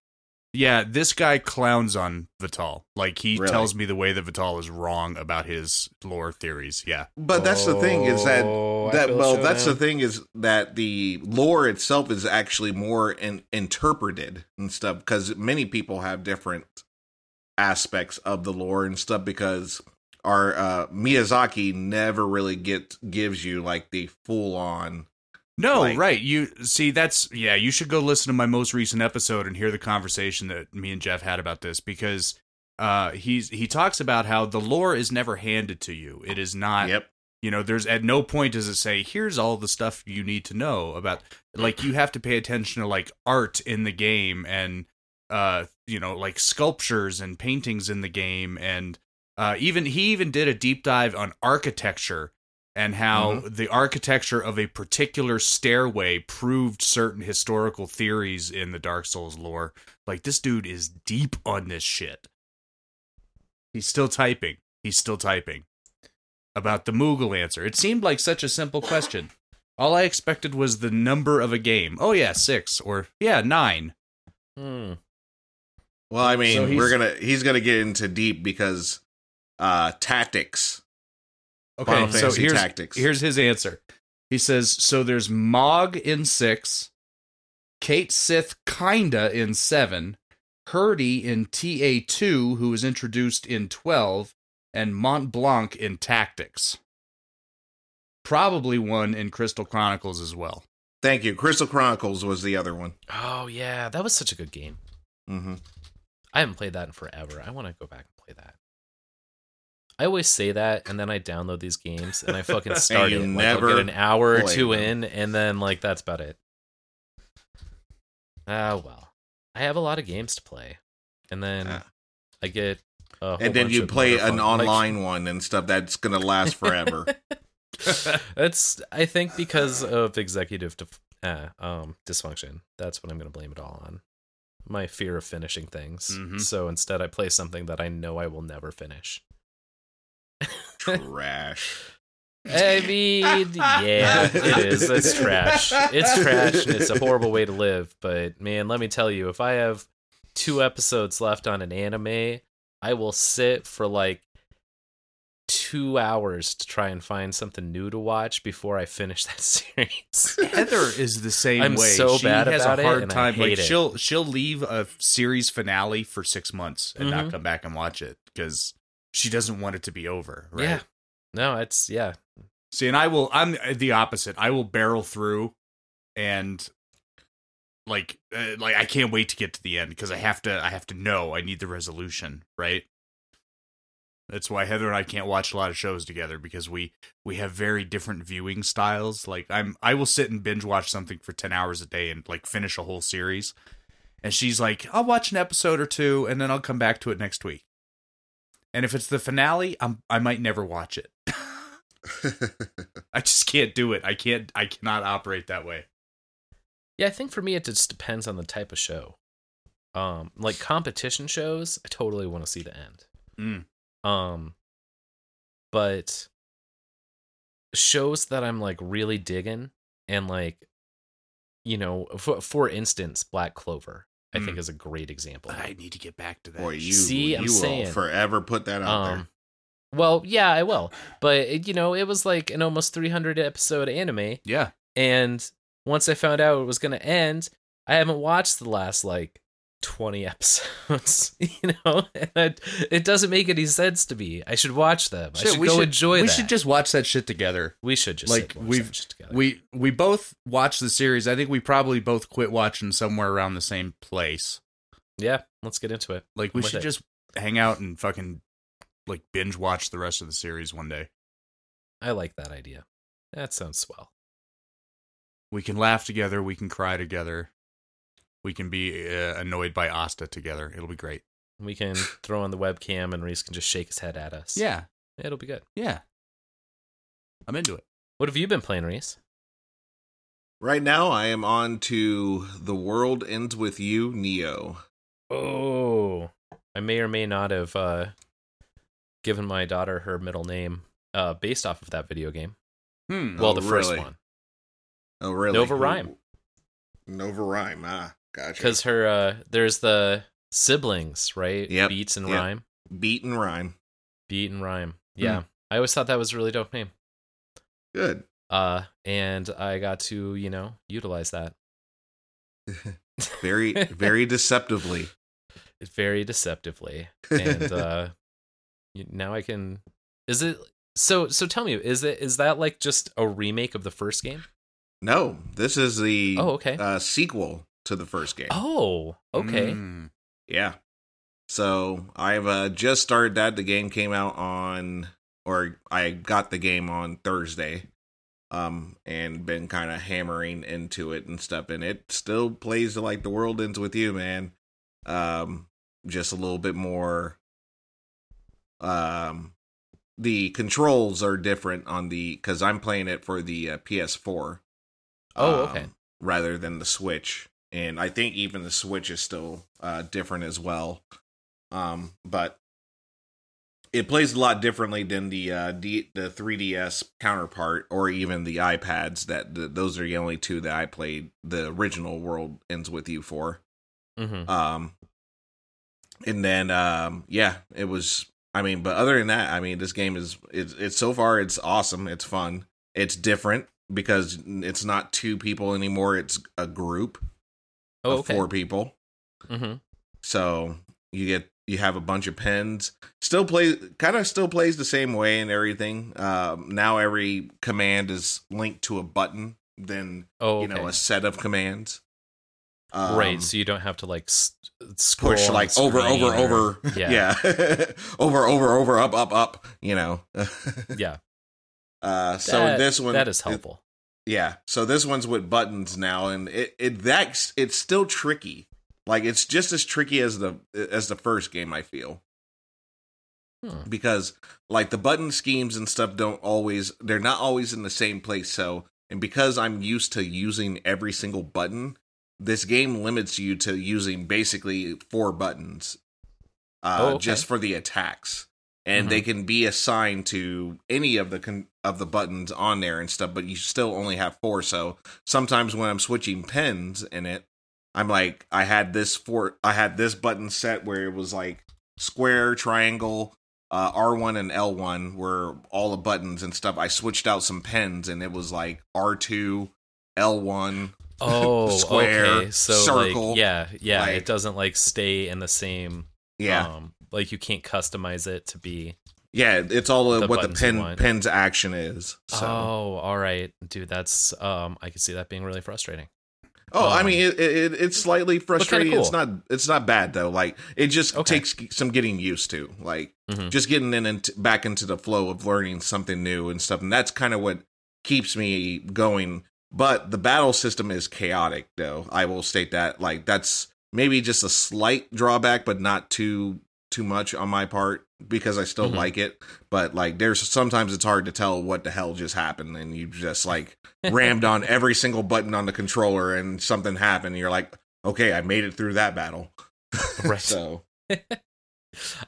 Yeah, this guy clowns on Vaati. Like he Really? tells me the way that Vaati is wrong about his lore theories. Yeah. But that's the thing is that Oh, that feel well so that's the thing is that the lore itself is actually more in, interpreted and stuff because many people have different aspects of the lore and stuff because our uh Miyazaki never really get gives you like the full on No, Like- right. You see that's yeah, you should go listen to my most recent episode and hear the conversation that me and Jeff had about this because uh he's he talks about how the lore is never handed to you. It is not yep You know, there's at no point does it say, here's all the stuff you need to know about like you have to pay attention to like art in the game and uh you know, like sculptures and paintings in the game and uh even he even did a deep dive on architecture and how the architecture of a particular stairway proved certain historical theories in the Dark Souls lore. Like this dude is deep on this shit. He's still typing. He's still typing. About the Moogle answer. It seemed like such a simple question. All I expected was the number of a game. Oh yeah, six or yeah, nine. Hmm. Well, I mean, So he's- we're gonna he's gonna get into deep because uh tactics. Okay, Final so here's Tactics. here's his answer. He says so. There's Mog in six, Cait Sith kinda in seven, Hurdy in TA two, who was introduced in twelve, and Mont Blanc in Tactics. Probably one in Crystal Chronicles as well. Thank you. Crystal Chronicles was the other one. Oh yeah, that was such a good game. Mm-hmm. I haven't played that in forever. I want to go back and play that. I always say that, and then I download these games and I fucking start it. Like, I'll get an hour or two them. in, and then like that's about it. Ah well, I have a lot of games to play, and then Ah. I get. A whole And then you play an fun- like- online one and stuff that's gonna last forever. That's I think because of executive dif- uh, um dysfunction. That's what I'm to blame it all on. My fear of finishing things. Mhm. So instead, I play something that I know I will never finish. Trash. I mean, yeah, it is. It's trash. It's trash, and it's a horrible way to live. But man, let me tell you, if I have two episodes left on an anime, I will sit for like two hours to try and find something new to watch before I finish that series. Heather is the same I'm way. so she bad has about a it, hard and I time. like hate it. she'll she'll leave a series finale for six months and not Mhm. come back and watch it because she doesn't want it to be over. Right? Yeah. No, it's yeah. See, and I will. I'm the opposite. I will barrel through, and like, uh, like I can't wait to get to the end because I have to. I have to know. I need the resolution. Right. That's why Heather and I can't watch a lot of shows together because we we have very different viewing styles. Like I'm, I will sit and binge watch something for ten hours a day and like finish a whole series, and she's like, I'll watch an episode or two and then I'll come back to it next week. And if it's the finale, I'm I might never watch it. I just can't do it. I can't. I cannot operate that way. Yeah, I think for me it just depends on the type of show. Um, like competition shows, I totally want to see the end. Mm. Um, but shows that I'm like really digging and like, you know, for, for instance, Black Clover, I think Mm. is a great example. I need to get back to that. Boy, you See, I'm you will saying. forever put that out there. Um, well, yeah, I will. But you know, it was like an almost 300 episode anime, yeah, and once I found out it was going to end, I haven't watched the last like 20 episodes. You know, and it, it doesn't make any sense to me. I should watch them. I should we go should, enjoy We that. should just watch that shit together. we should just like, we've- that shit together. We we both watched the series. I think we probably both quit watching somewhere around the same place. yeah, let's get into it. Like we should it. just hang out and fucking like binge watch the rest of the series one day. I like that idea. That sounds swell. We can laugh together. We can cry together. We can be uh, annoyed by Asta together. It'll be great. We can throw on the webcam and Reese can just shake his head at us. Yeah, It'll be good. yeah. I'm into it. What have you been playing, Reese? Right now, I am on to The World Ends With You, Neo. Oh, I may or may not have uh, given my daughter her middle name uh, based off of that video game. Hmm. Well, Oh, the first really? one, Oh, really? Nova Rhyme. Nova Rhyme, ah, gotcha. because her uh, there's the siblings, right? Yep, Beats and yep. Rhyme. Beat and Rhyme. Beat and Rhyme. Yeah, I always thought that was a really dope name. Good. Uh, and I got to you know utilize that. Very, very deceptively. very deceptively and uh now i can is it so so tell me is it is that like just a remake of the first game no, this is the oh okay uh, sequel to the first game. oh okay Mm. Yeah. So I've uh, just started that. The game came out on, or I got the game on Thursday, um, and been kind of hammering into it and stuff. And it still plays like the world ends with you, man. Um, just a little bit more. Um, the controls are different on the because I'm playing it for the uh, PS4. Oh, um, okay. Rather than the Switch, and I think even the Switch is still uh, different as well. Um, but it plays a lot differently than the uh, D, the 3DS counterpart or even the iPads. That the, those are the only two that I played. The original World Ends with You for. hmm Um, and then um, yeah, it was. I mean, but other than that, I mean, this game is it's it's so far it's awesome. It's fun. It's different because it's not two people anymore. It's a group Oh, of okay. four people. hmm So you get you have a bunch of pens. Still play kind of still plays the same way and everything. Um, now every command is linked to a button, then Oh, you know a set of commands. Um, right. So you don't have to like s- scroll push like over over or- over Yeah. yeah, over over over up up up you know Yeah. uh so That- this one that is helpful. Yeah so this one's with buttons now and it it that's it's still tricky like it's just as tricky as the as the first game i feel Hmm. because like the button schemes and stuff don't always they're not always in the same place so and because i'm used to using every single button this game limits you to using basically four buttons uh Oh, okay. just for the attacks and Mhm. they can be assigned to any of the con- of the buttons on there and stuff but you still only have four so sometimes when i'm switching pens in it i'm like i had this four i had this button set where it was like square triangle uh, R1 and L1 were all the buttons and stuff. I switched out some pens and it was like R2, L1. Oh, Square, okay. So circle, like, yeah, yeah, like- it doesn't like stay in the same. Yeah. Um, like you can't customize it to be. yeah, it's all the of what the pen pen's action is. So. Oh, all right, dude. That's um, I can see that being really frustrating. Oh, I Um, mean, it, it it's slightly frustrating. It's not it's not bad though. Like it just Okay. takes some getting used to. Like Mhm. just getting in and back into the flow of learning something new and stuff. And that's kind of what keeps me going. But the battle system is chaotic, though. I will state that. Like that's maybe just a slight drawback, but not too too much on my part because I still Mhm. like it. But like, there's sometimes it's hard to tell what the hell just happened, and you just like rammed on every single button on the controller, and something happened. And you're like, okay, I made it through that battle. Right. so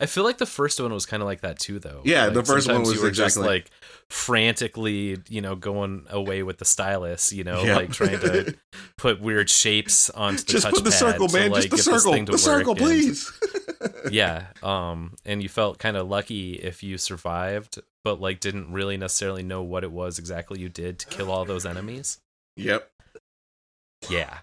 I feel like the first one was kind of like that too, though. Yeah, Like, the first one was you were just like frantically, you know, going away with the stylus, you know, Yeah. like trying to put weird shapes onto the just put the circle, to, man. like, just the circle. The circle, work, and- please. yeah, um, and you felt kind of lucky if you survived, but like didn't really necessarily know what it was exactly you did to kill all those enemies. Yep. Yeah,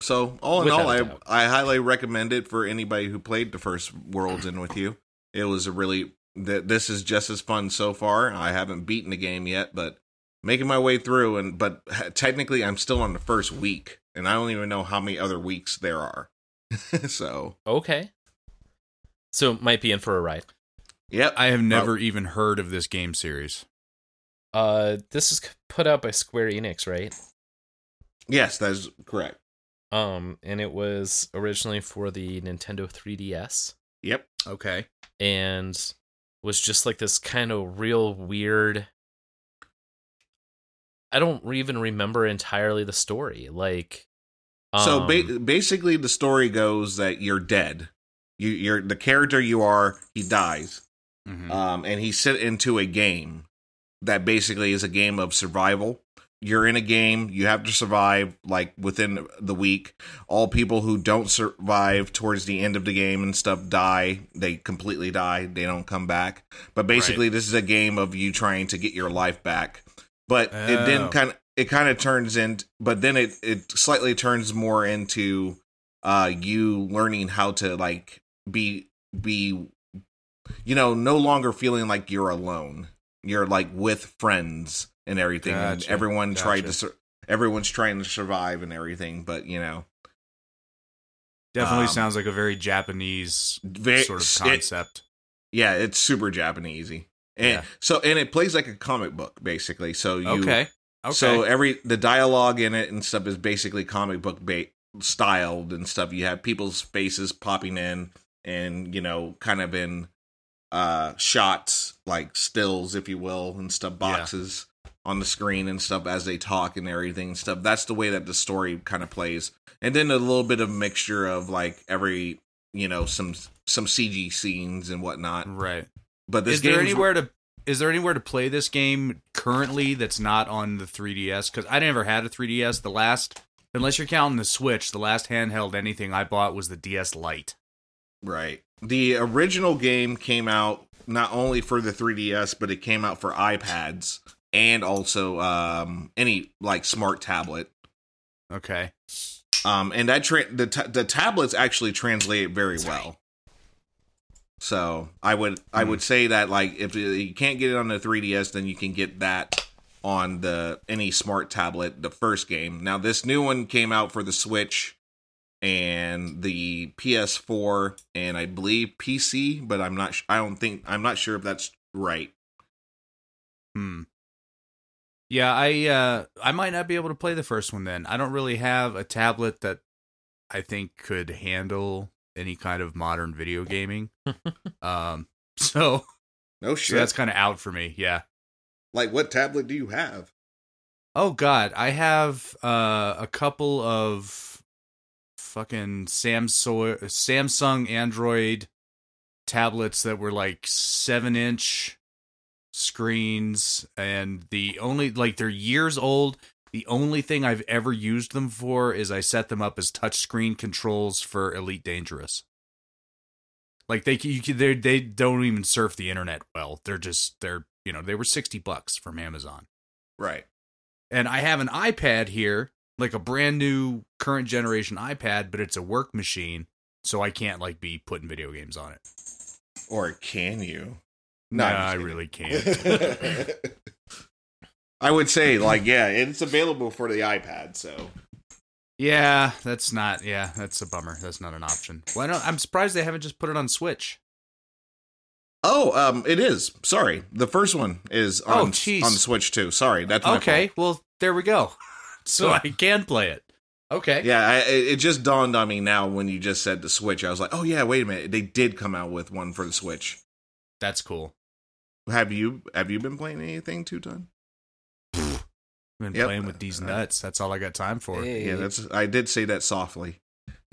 So all in Without all, a I doubt. I highly recommend it for anybody who played the first World Ends With You. It was a really that this is just as fun so far. I haven't beaten the game yet, but making my way through and but technically I'm still on the first week and I don't even know how many other weeks there are. so, okay. So might be in for a ride. yep. I have never even heard of this game series. Uh, this is put out by Square Enix, right? yes, that is correct. Um, and it was originally for the Nintendo 3DS Yep. Okay. and was just like this kind of real weird. I don't even remember entirely the story. Like, so um, ba- basically the story goes that you're dead. You you're the character you are, he dies. Mhm. um, and he's sent into a game that basically is a game of survival. You're in a game, you have to survive like within the week. All people who don't survive towards the end of the game and stuff die. They completely die. They don't come back. But basically, this is a game of you trying to get your life back. But it Oh. then kind of it kind of turns in, but then it it slightly turns more into uh you learning how to like be be you know, no longer feeling like you're alone. You're like with friends and everything, and Gotcha, everyone tried to. Sur- everyone's trying to survive and everything, but you know, Definitely Um, sounds like a very Japanese ve- sort of it- concept. yeah, it's super Japanesey, and Yeah. so and it plays like a comic book basically. So you, okay. Okay. So every the dialogue in it and stuff is basically comic book ba- styled and stuff. You have people's faces popping in and you know kind of in uh shots like stills if you will and stuff boxes on the screen and stuff as they talk and everything and stuff. That's the way that the story kind of plays. And then a little bit of mixture of like every you know some some CG scenes and whatnot. Right. But this game is there anywhere to is there anywhere to play this game currently that's not on the 3DS? Because I never had a 3DS. The last, unless you're counting the Switch, the last handheld anything I bought was the DS Lite. Right. The original game came out not only for the 3DS, but it came out for iPads and also um, any like smart tablet. Okay. Um, and that tra- the ta- the tablets actually translate very well. So I would I would say that like if you can't get it on the 3DS, then you can get that on the any smart tablet. The first game. Now this new one came out for the Switch and the PS4 and I believe PC, but I'm not. sh- I don't think I'm not sure if that's right. Hmm. Yeah, I uh I might not be able to play the first one then. I don't really have a tablet that I think could handle any kind of modern video gaming. um so, No so shit. that's kind of out for me. Yeah. like what tablet do you have? Oh god, I have uh a couple of fucking Samsung Samsung Android tablets that were like 7-inch screens and the only like they're years old. The only thing I've ever used them for is I set them up as touchscreen controls for Elite Dangerous. Like they you, they they don't even surf the internet well. They're just they're you know they were 60 bucks from Amazon Right. and I have an iPad here, like a brand new current generation iPad, but it's a work machine, so I can't like be putting video games on it. Or can you? No, I'm I really can't. I would say, like, yeah, it's available for the iPad. So yeah, that's not. Yeah, that's a bummer. That's not an option. Why not? I'm surprised they haven't just put it on Switch. Oh, um, it is. Sorry, the first one is on Oh, on Switch too. Sorry, that's my Okay, fault. well there we go. So I can play it. Okay. Yeah, I, it it just dawned on me now when you just said the Switch. I was like, oh yeah, wait a minute, they did come out with one for the Switch. That's cool. Have you have you been playing anything, Two Ton? I've been Yep. playing with these nuts. That's all I got time for. Hey. Yeah, that's. I did say that softly.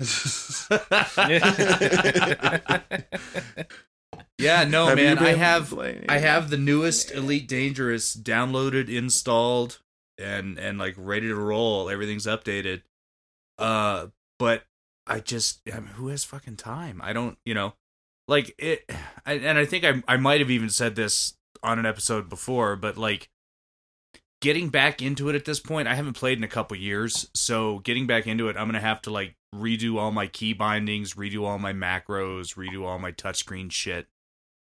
yeah, no, Have man. I have playing I have the newest Elite Dangerous downloaded, installed, and and like ready to roll. Everything's updated. Uh, but I just I mean, who has fucking time? I don't, you know, like it. And I think I I might have even said this on an episode before, but like getting back into it at this point, I haven't played in a couple years, so getting back into it, I'm gonna have to like redo all my key bindings, redo all my macros, redo all my touchscreen shit.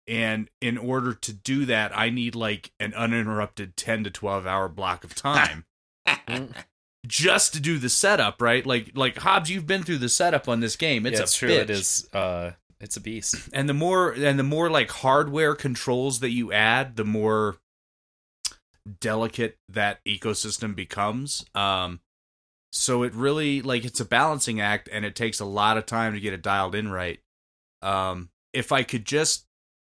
And in order to do that, I need like an uninterrupted 10 to 12 hour block of time just to do the setup, right? Like like Hobbs, you've been through the setup on this game. It's yeah, a true. Bitch. is. Uh, it's a beast. And the more and the more like hardware controls that you add, the more delicate that ecosystem becomes. Um so it really like it's a balancing act and it takes a lot of time to get it dialed in right. Um if I could just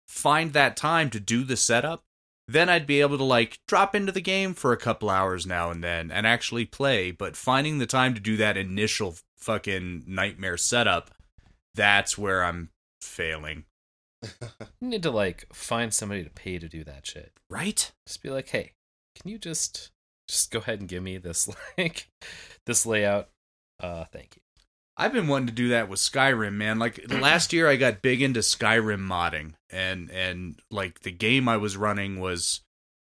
find that time to do the setup, then I'd be able to like drop into the game for a couple hours now and then and actually play, but finding the time to do that initial fucking nightmare setup, that's where I'm failing. You need to like find somebody to pay to do that shit. Right? Just be like, hey, can you just just go ahead and give me this like this layout? Uh, thank you. I've been wanting to do that with Skyrim, man. Like last year I got big into Skyrim modding and and like the game I was running was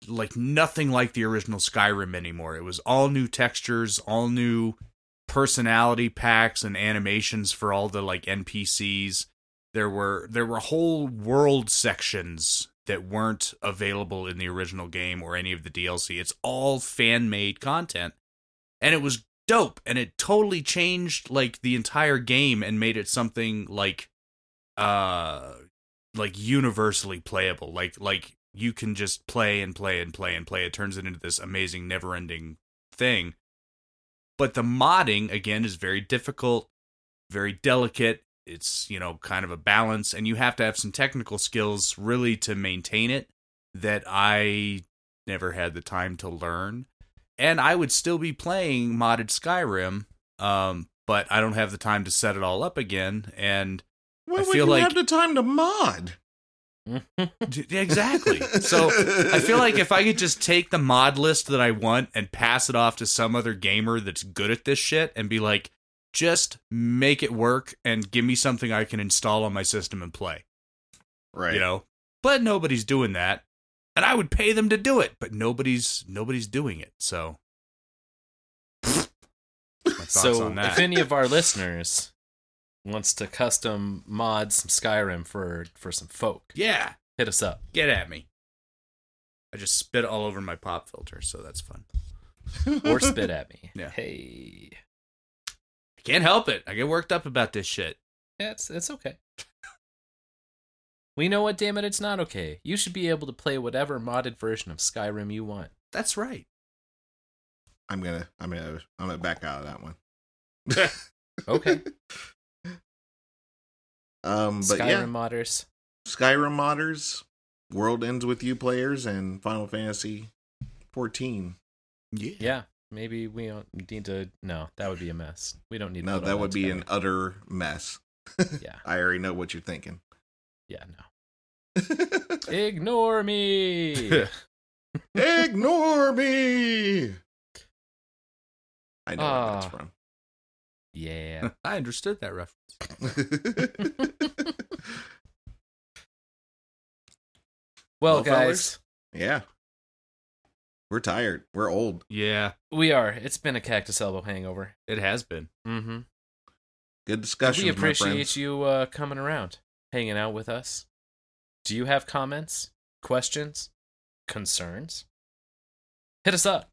like nothing like the original Skyrim anymore. It was all new textures, all new personality packs and animations for all the like NPCs. There were there were whole world sections that weren't available in the original game or any of the DLC. It's all fan-made content. And it was dope and it totally changed like the entire game and made it something like uh like universally playable. Like like you can just play and play and play and play. It turns it into this amazing never-ending thing. But the modding again is very difficult, very delicate. It's, you know, kind of a balance and you have to have some technical skills really to maintain it that I never had the time to learn. And I would still be playing modded Skyrim, um, but I don't have the time to set it all up again. And When I would feel you like- have the time to mod? Exactly. So I feel like if I could just take the mod list that I want and pass it off to some other gamer that's good at this shit and be like, just make it work and give me something I can install on my system and play. right. You know? But nobody's doing that. And I would pay them to do it, but nobody's nobody's doing it. So my thoughts so on that. if any of our listeners wants to custom mod some Skyrim for for some folk, yeah, hit us up. get at me. I just spit all over my pop filter, so that's fun. Or spit at me. Yeah. Hey. I can't help it. I get worked up about this shit. Yeah, it's it's okay. we know what damn it, it's not okay. You should be able to play whatever modded version of Skyrim you want. That's right. I'm gonna, I'm gonna, I'm gonna back out of that one. Okay. Um, but Skyrim yeah, modders. Skyrim modders, World Ends with You players, and Final Fantasy 14. Yeah. Yeah. Maybe we don't need to no, that would be a mess. We don't need No, put all that would be an utter mess. Yeah. I already know what you're thinking. Yeah, no. Ignore me. Ignore me. I know where Ah. that's from. yeah. I understood that reference. Well, Well, guys, fellas. yeah. We're tired. We're old. Yeah, we are. It's been a cactus elbow hangover. it has been. Mm-hmm. Good discussion. We appreciate friends. you uh, coming around, hanging out with us. Do you have comments, questions, concerns? Hit us up.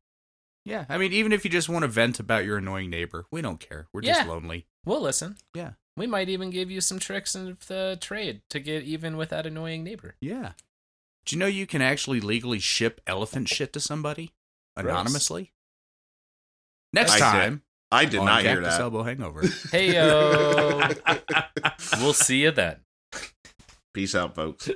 Yeah, I mean, even if you just want to vent about your annoying neighbor, we don't care. We're just Yeah. lonely. We'll listen. Yeah. We might even give you some tricks in the trade to get even with that annoying neighbor. Yeah. Do you know you can actually legally ship elephant shit to somebody Gross. anonymously? Next I did. time, I did on not hear Cactus that. Elbow Hangover. Hey yo, we'll see you then. Peace out, folks.